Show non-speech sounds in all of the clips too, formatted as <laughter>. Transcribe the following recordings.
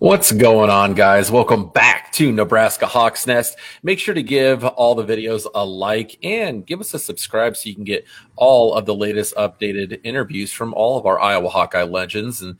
What's going on, guys? Welcome back to Nebraska Hawks Nest. Make sure to give all the videos a like and give us a subscribe so you can get all of the latest updated interviews from all of our Iowa Hawkeye legends. And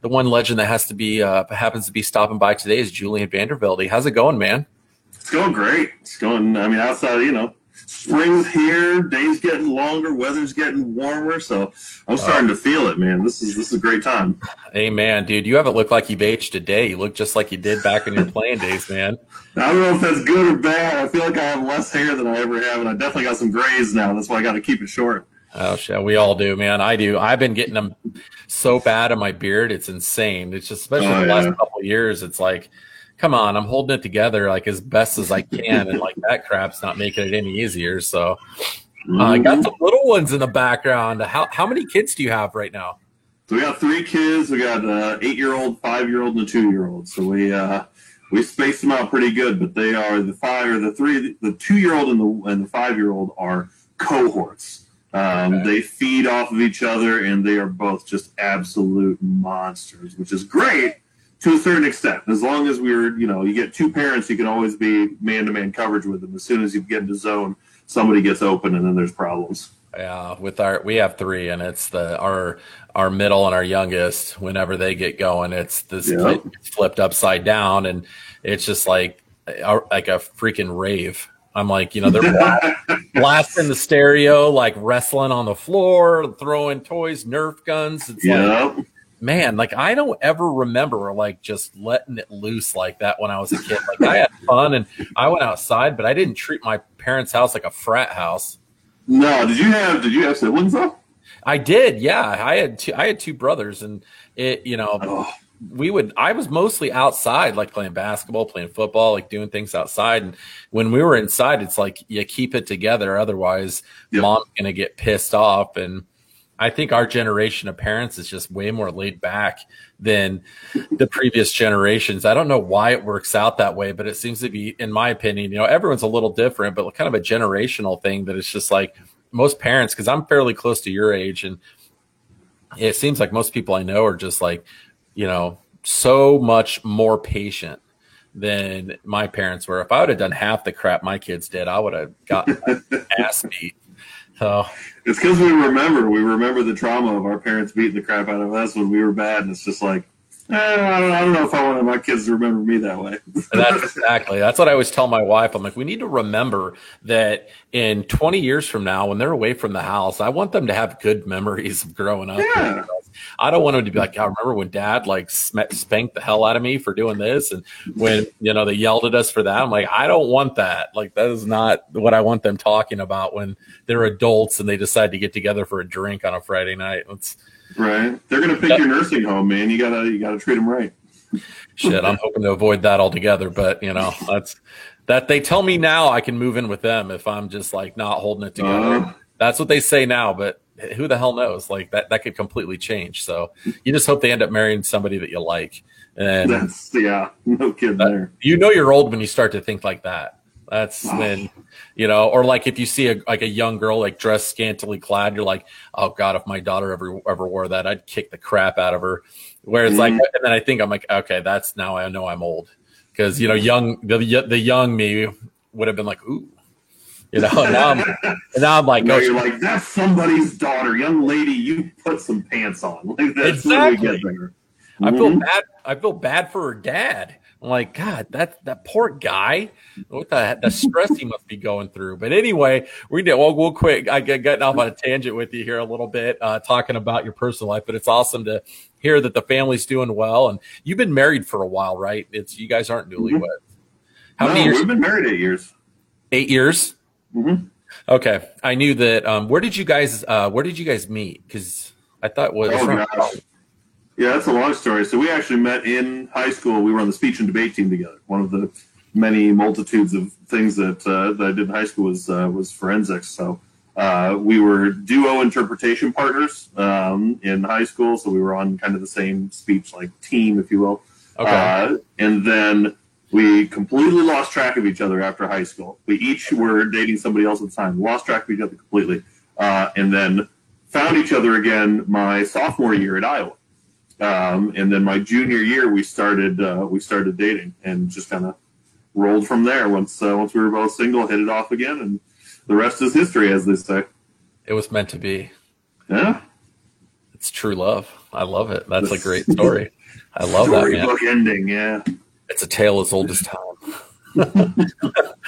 the one legend that has to be uh, happens to be stopping by today is Julian Vandervelde. How's it going, man? It's going great. It's going. I mean, outside, you know, spring's here, days getting longer, weather's getting warmer, so I'm starting to feel it, man. This is this is a great time. Amen, dude. You haven't looked like you've aged a day. You look just like you did back in your playing days, man. I don't know if that's good or bad. I feel like I have less hair than I ever have, and I definitely got some grays now. That's why I got to keep it short. Oh shit, we all do, man. I do. I've been getting them so bad in my beard, it's insane. It's just especially oh, the last couple years. It's like come on, I'm holding it together like as best as I can, and like that crap's not making it any easier. So uh, I got some little ones in the background. How how many kids do you have right now? So we got three kids. We got an eight year old, five year old, and a two year old. So we uh, we spaced them out pretty good, but they are the five or the three, the two year old and the and the five year old are cohorts. Um, okay. They feed off of each other, and they are both just absolute monsters, which is great to a certain extent. As long as we're, you know, you get two parents, you can always be man to man coverage with them. As soon as you get into zone, somebody gets open, and then there's problems. Yeah, with our we have three, and it's the our our middle and our youngest. Whenever they get going, it's this yeah. flipped upside down, and it's just like like a freaking rave. I'm like, you know, they're <laughs> blasting the stereo, like wrestling on the floor, throwing toys, Nerf guns. It's yeah. like man, like I don't ever remember like just letting it loose like that when I was a kid. Like I had fun and I went outside, but I didn't treat my parents' house like a frat house. No, did you have did you have siblings though? I did, yeah. I had two I had two brothers and it, you know, oh. we would I was mostly outside, like playing basketball, playing football, like doing things outside. And when we were inside, it's like you keep it together, otherwise yep. mom's gonna get pissed off and I think our generation of parents is just way more laid back than the previous generations. I don't know why it works out that way, but it seems to be, in my opinion, you know, everyone's a little different, but kind of a generational thing that it's just like most parents, because I'm fairly close to your age, and it seems like most people I know are just like, you know, so much more patient than my parents were. If I would have done half the crap my kids did, I would have gotten <laughs> ass beat. So it's because we remember we remember the trauma of our parents beating the crap out of us when we were bad, and it's just like I, don't, I don't know if I wanted my kids to remember me that way. <laughs> that's exactly that's what I always tell my wife. I'm like, we need to remember that in 20 years from now, when they're away from the house, I want them to have good memories of growing up. Yeah. I don't want them to be like, I remember when dad like spanked the hell out of me for doing this. And when, you know, they yelled at us for that. I'm like, I don't want that. Like, that is not what I want them talking about when they're adults and they decide to get together for a drink on a Friday night. It's right. They're going to pick that, your nursing home, man. You gotta, you gotta treat them right. Shit. I'm hoping to avoid that altogether, but you know, <laughs> that's, that they tell me now I can move in with them if I'm just like not holding it together. Uh, that's what they say now, but who the hell knows? Like that, that could completely change. So you just hope they end up marrying somebody that you like. And that's yeah, <laughs> no kid that, there. You know you're old when you start to think like that. That's when you know, or like if you see a like a young girl like dressed scantily clad, you're like, oh god, if my daughter ever ever wore that, I'd kick the crap out of her. Whereas mm-hmm. like, and then I think I'm like, okay, that's now I know I'm old because you know, young the the young me would have been like, ooh, you know, now I'm, now I'm like, no, oh, you're like, that's somebody's daughter, young lady. You put some pants on. <laughs> Like that's exactly. I feel mm-hmm. bad. I feel bad for her dad. I'm like, God, that that poor guy. What the the stress he must be going through. But anyway, we did. Well, we'll quick. I get getting off on a tangent with you here a little bit, uh, talking about your personal life. But it's awesome to hear that the family's doing well, and you've been married for a while, right? It's you guys aren't newlyweds. Mm-hmm. How no, many years? We've been married eight years. Eight years. Mm-hmm. Okay, I knew that. Um, where did you guys? Uh, where did you guys meet? Because I thought was. Oh. Yeah, that's a long story. So we actually met in high school. We were on the speech and debate team together. One of the many multitudes of things that uh, that I did in high school was uh, was forensics. So uh, we were duo interpretation partners um, in high school. So we were on kind of the same speech like team, if you will. Okay. Uh, and then we completely lost track of each other after high school. We each were dating somebody else at the time, lost track of each other completely, uh, and then found each other again my sophomore year at Iowa. Um, and then my junior year, we started uh, we started dating and just kind of rolled from there. Once uh, once we were both single, hit it off again, and the rest is history, as they say. It was meant to be. Yeah, it's true love. I love it. That's a great <laughs> story. I love that man. Book ending. Yeah, it's a tale as old as time. <laughs>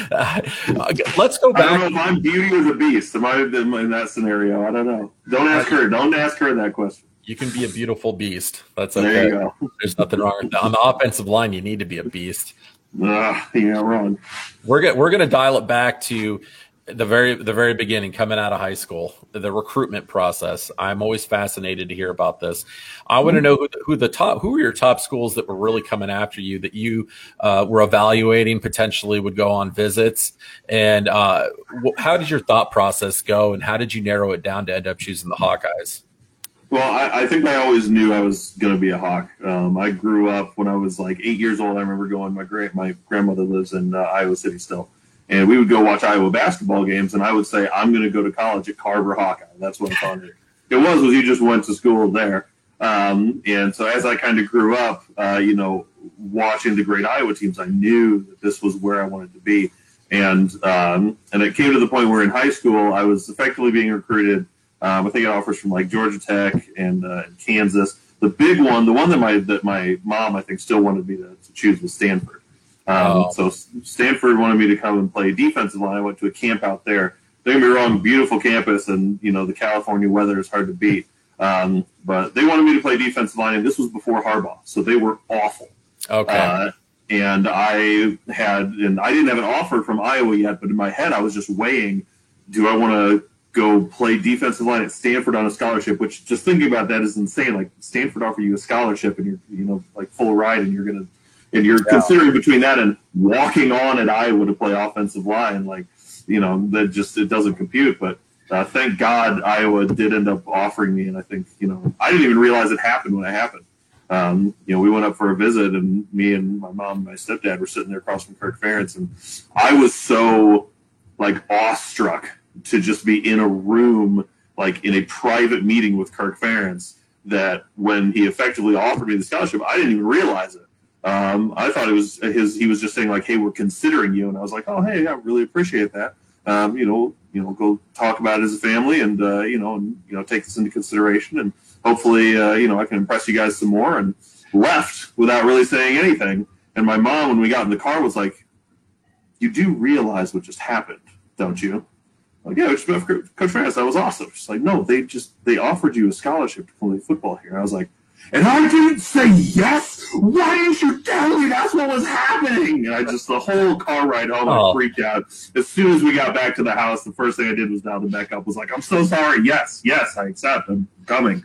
<laughs> Let's go back. I don't know if I'm beauty or the beast. Am I in that scenario? I don't know. Don't ask her. Don't ask her that question. You can be a beautiful beast. That's okay. There you go. There's nothing wrong with that. On the offensive line, you need to be a beast. Uh, yeah, wrong. We're gonna we're gonna dial it back to the very the very beginning coming out of high school the recruitment process i'm always fascinated to hear about this i want to know who, who the top who were your top schools that were really coming after you that you uh, were evaluating potentially would go on visits and uh, how did your thought process go and how did you narrow it down to end up choosing the hawkeyes well, I, I, think I always knew I was going to be a hawk. Um, I grew up when I was like eight years old. I remember going. My great my grandmother lives in uh, Iowa City still, and we would go watch Iowa basketball games, and I would say, I'm going to go to college at Carver Hawkeye. That's what I thought it. <laughs> It was was you just went to school there, um, and so as I kind of grew up, uh, you know, watching the great Iowa teams, I knew that this was where I wanted to be, and um, and it came to the point where in high school I was effectively being recruited. Um, I think it offers from like Georgia Tech and, uh, and Kansas. The big one, the one that my that my mom I think still wanted me to, to choose was Stanford. Um, oh. So Stanford wanted me to come and play defensive line. I went to a camp out there. Don't get me wrong, beautiful campus, and you know the California weather is hard to beat. Um, but they wanted me to play defensive line, and this was before Harbaugh, so they were awful. Okay. Uh, and I had, and I didn't have an offer from Iowa yet, but in my head I was just weighing: Do I want to go play defensive line at Stanford on a scholarship? Which just thinking about that is insane. Like Stanford offer you a scholarship, and you're, you know, like full ride, and you're gonna and you're yeah. considering between that and walking on at Iowa to play offensive line, like you know that just it doesn't compute. But uh, thank God Iowa did end up offering me, and I think you know I didn't even realize it happened when it happened. Um, you know, we went up for a visit, and me and my mom and my stepdad were sitting there across from Kirk Ferentz, and I was so like awestruck to just be in a room, like in a private meeting with Kirk Ferentz, that when he effectively offered me the scholarship, I didn't even realize it. Um, I thought it was his. He was just saying like, "Hey, we're considering you," and I was like, "Oh, hey, I really appreciate that." Um, you know, you know, go talk about it as a family, and uh, you know, and you know, take this into consideration, and hopefully, uh, you know, I can impress you guys some more. And left without really saying anything. And my mom, when we got in the car, was like, "You do realize what just happened, don't you?" Like, yeah, Coach Ferentz, that was awesome. She's like, "No, they just they offered you a scholarship to play football here." I was like and I didn't say yes. Why didn't you tell me that's what was happening? And I just the whole car ride home, oh. I freaked out. As soon as we got back to the house, the first thing I did was dial the back up. Was like, I'm so sorry. Yes, yes, I accept. I'm coming.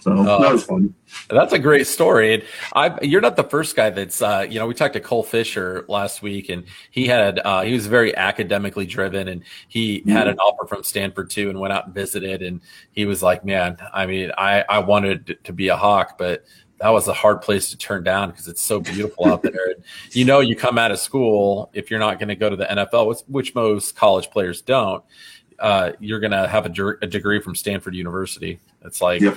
So uh, that was fun. That's a great story. And I, you're not the first guy that's, uh, you know, we talked to Cole Fisher last week and he had, uh, he was very academically driven and he mm-hmm. had an offer from Stanford too and went out and visited. And he was like, man, I mean, I, I wanted to be a Hawk, but that was a hard place to turn down because it's so beautiful out there. And you know, you come out of school, if you're not going to go to the NFL, which, which most college players don't, uh, you're going to have a, a, degree from Stanford University. It's like, yep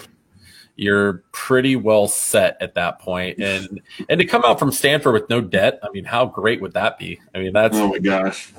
you're pretty well set at that. And and to come out from Stanford with no debt, I mean, how great would that be? I mean, that's oh my gosh.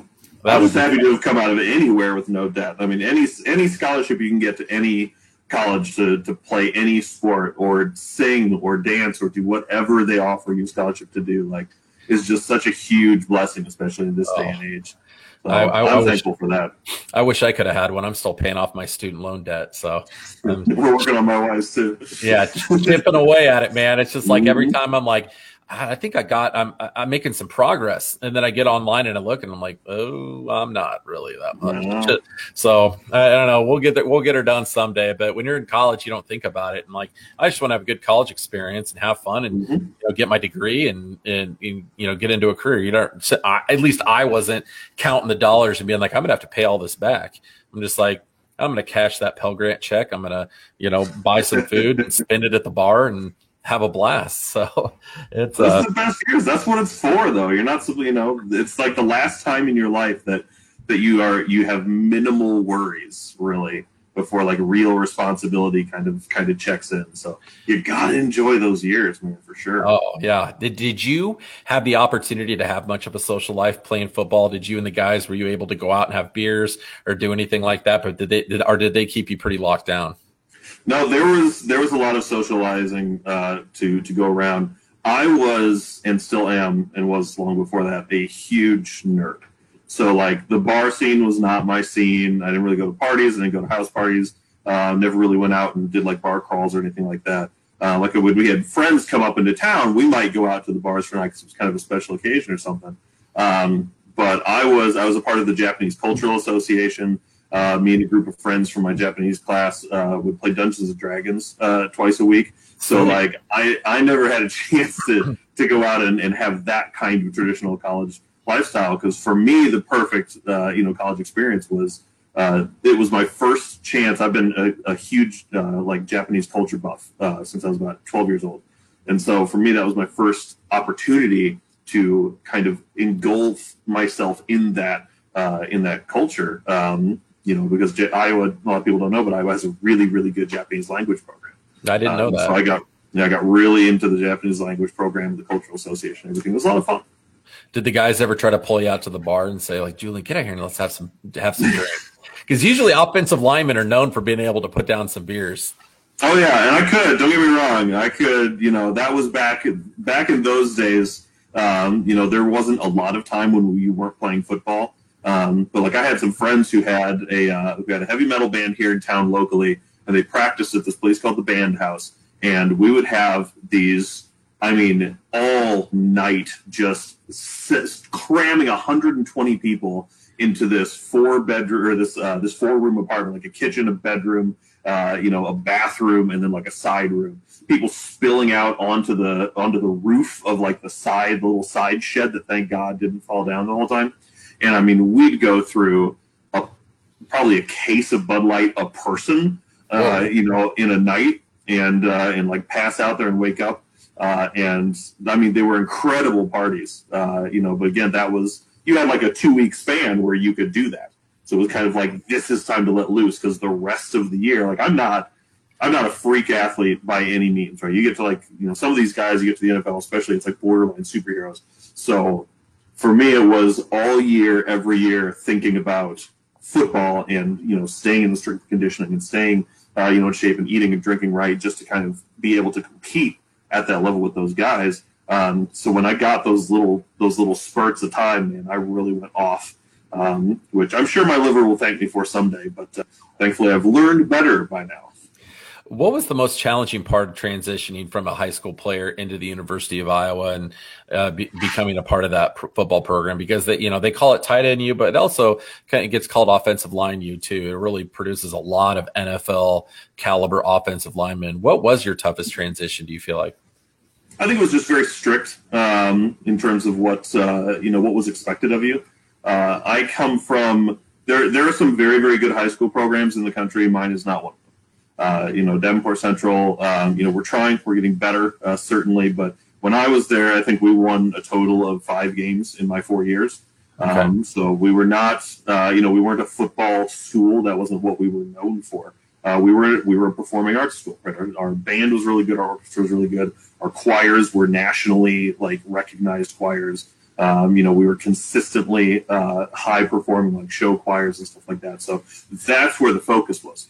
I was happy to have come out of anywhere with no debt. I mean, any any scholarship you can get to any college to, to play any sport or sing or dance or do whatever they offer you scholarship to do, like, is just such a huge blessing, especially in this oh. day and age. So I, I, am thankful wish, for that. I wish I could have had one. I'm still paying off my student loan debt, so um, <laughs> we're working on my wife's too. yeah, chipping away at it, man. It's just like every mm-hmm. time I'm like, I think I got I'm I'm making some progress, and then I get online and I look and I'm like, oh, I'm not really that much. <laughs> So I, don't know. We'll get there. We'll get her done someday. But when you're in college, you don't think about it. And like, I just want to have a good college experience and have fun and mm-hmm. you know, get my degree and, and, and you know get into a career. You know, at least I wasn't counting the dollars and being like, I'm gonna have to pay all this back. I'm just like, I'm gonna cash that Pell Grant check. I'm gonna you know buy some food and spend it at the bar and have a blast. <laughs> So it's uh, the best years. That's what it's for, though. You're not simply, you know, it's like the last time in your life that that you are you have minimal worries, really. before like real responsibility kind of kind of checks in. So you gotta enjoy those years, man, for sure. Oh yeah. Did did you have the opportunity to have much of a social life playing football? Did you and the guys were you able to go out and have beers or do anything like that? But did they did or did they keep you pretty locked down? No, there was there was a lot of socializing uh, to to go around. I was and still am and was long before that a huge nerd. So like the bar scene was not my scene. I didn't really go to parties. I didn't go to house parties. Uh, never really went out and did like bar crawls or anything like that. Uh, like when we had friends come up into town, we might go out to the bars for night because it was kind of a special occasion or something. Um, but I was I was a part of the Japanese Cultural Association. Uh, me and a group of friends from my Japanese class uh, would play Dungeons and Dragons uh, twice a week. So like I, I never had a <laughs> chance to, to go out and, and have that kind of traditional college lifestyle because for me the perfect uh, you know college experience was uh, it was my first chance. I've been a, a huge uh, like Japanese culture buff uh, since I was about 12 years old, and so for me that was my first opportunity to kind of engulf myself in that uh, in that culture. Um, you know, because J- Iowa, a lot of people don't know, but Iowa has a really, really good Japanese language program. I didn't know Um, that. So I got, yeah, I got really into the Japanese language program, the cultural association, everything. It was a lot of fun. Did the guys ever try to pull you out to the bar and say, like, Julian, get out here and let's have some have some drinks? <laughs> Because usually offensive linemen are known for being able to put down some beers. Oh yeah, and I could. Don't get me wrong. I could. You know, that was back back in those days. Um, you know, there wasn't a lot of time when we weren't playing football. Um, but like, I had some friends who had a uh, who had a heavy metal band here in town locally, and they practiced at this place called the Band House. And we would have these. I mean, all night, just s- cramming 120 people into this four bedroom or this uh, this four room apartment, like a kitchen, a bedroom, uh, you know, a bathroom, and then like a side room. People spilling out onto the onto the roof of like the side the little side shed that thank God didn't fall down the whole time. And I mean, we'd go through a, probably a case of Bud Light a person, uh, Whoa. you know, in a night, and uh, and like pass out there and wake up. Uh, and I mean, they were incredible parties, uh, you know. But again, that was you had like a two week span where you could do that. So it was kind of like this is time to let loose because the rest of the year, like I'm not, I'm not a freak athlete by any means, right? You get to like you know some of these guys, you get to the NFL, especially it's like borderline superheroes. So for me, it was all year, every year, thinking about football and you know staying in the strength conditioning and staying uh, you know in shape and eating and drinking right, just to kind of be able to compete at that level with those guys. Um, so when I got those little those little spurts of time, man, I really went off, um, which I'm sure my liver will thank me for someday. But uh, thankfully, I've learned better by now. What was the most challenging part of transitioning from a high school player into the University of Iowa and uh, be, becoming a part of that pr- football program? Because they, you know, they call it tight end U, but it also kind of gets called offensive line U too. It really produces a lot of NFL caliber offensive linemen. What was your toughest transition? Do you feel like? I think it was just very strict um, in terms of what uh, you know what was expected of you. Uh, I come from there. There are some very very good high school programs in the country. Mine is not one. Uh, you know, Davenport Central. Um, you know, we're trying. We're getting better, uh, certainly. But when I was there, I think we won a total of five games in my four years. Um, So we were not. Uh, you know, we weren't a football school. That wasn't what we were known for. Uh, we were we were a performing arts school. Right? Our, our band was really good. Our orchestra was really good. Our choirs were nationally like recognized choirs. Um, you know, we were consistently uh, high performing like show choirs and stuff like that. So that's where the focus was,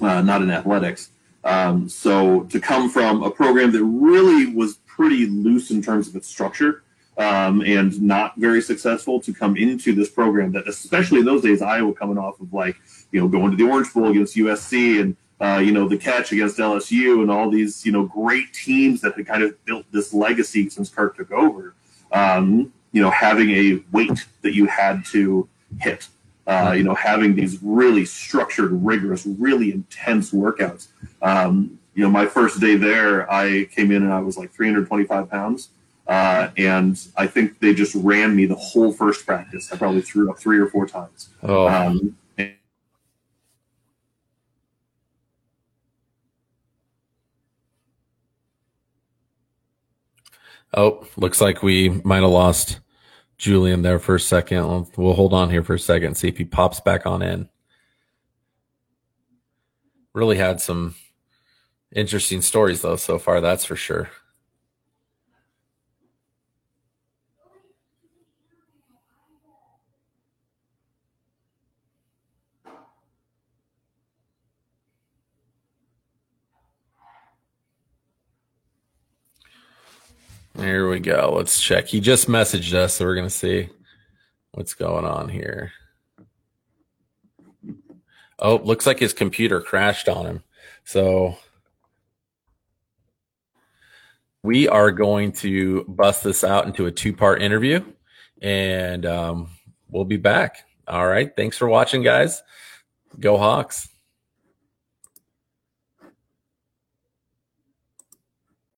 uh, not in athletics. Um, so to come from a program that really was pretty loose in terms of its structure um, and not very successful, to come into this program that, especially in those days, Iowa coming off of like you know going to the Orange Bowl against USC and uh, you know the catch against LSU and all these you know great teams that had kind of built this legacy since Kirk took over. Um, you know, having a weight that you had to hit. Uh, you know, having these really structured, rigorous, really intense workouts. Um, you know, my first day there, I came in and I was like 325 pounds. Uh, and I think they just ran me the whole first practice. I probably threw up three or four times. Oh, Um, oh, looks like we might have lost Julian there for a second. We'll, hold on here for a second, see if he pops back on in. really had some interesting stories though so far. That's for sure. Here we go. Let's check. He just messaged us, so we're going to see what's going on here. Oh, looks like his computer crashed on him. So we are going to bust this out into a two part interview and um, we'll be back. All right. Thanks for watching, guys. Go Hawks.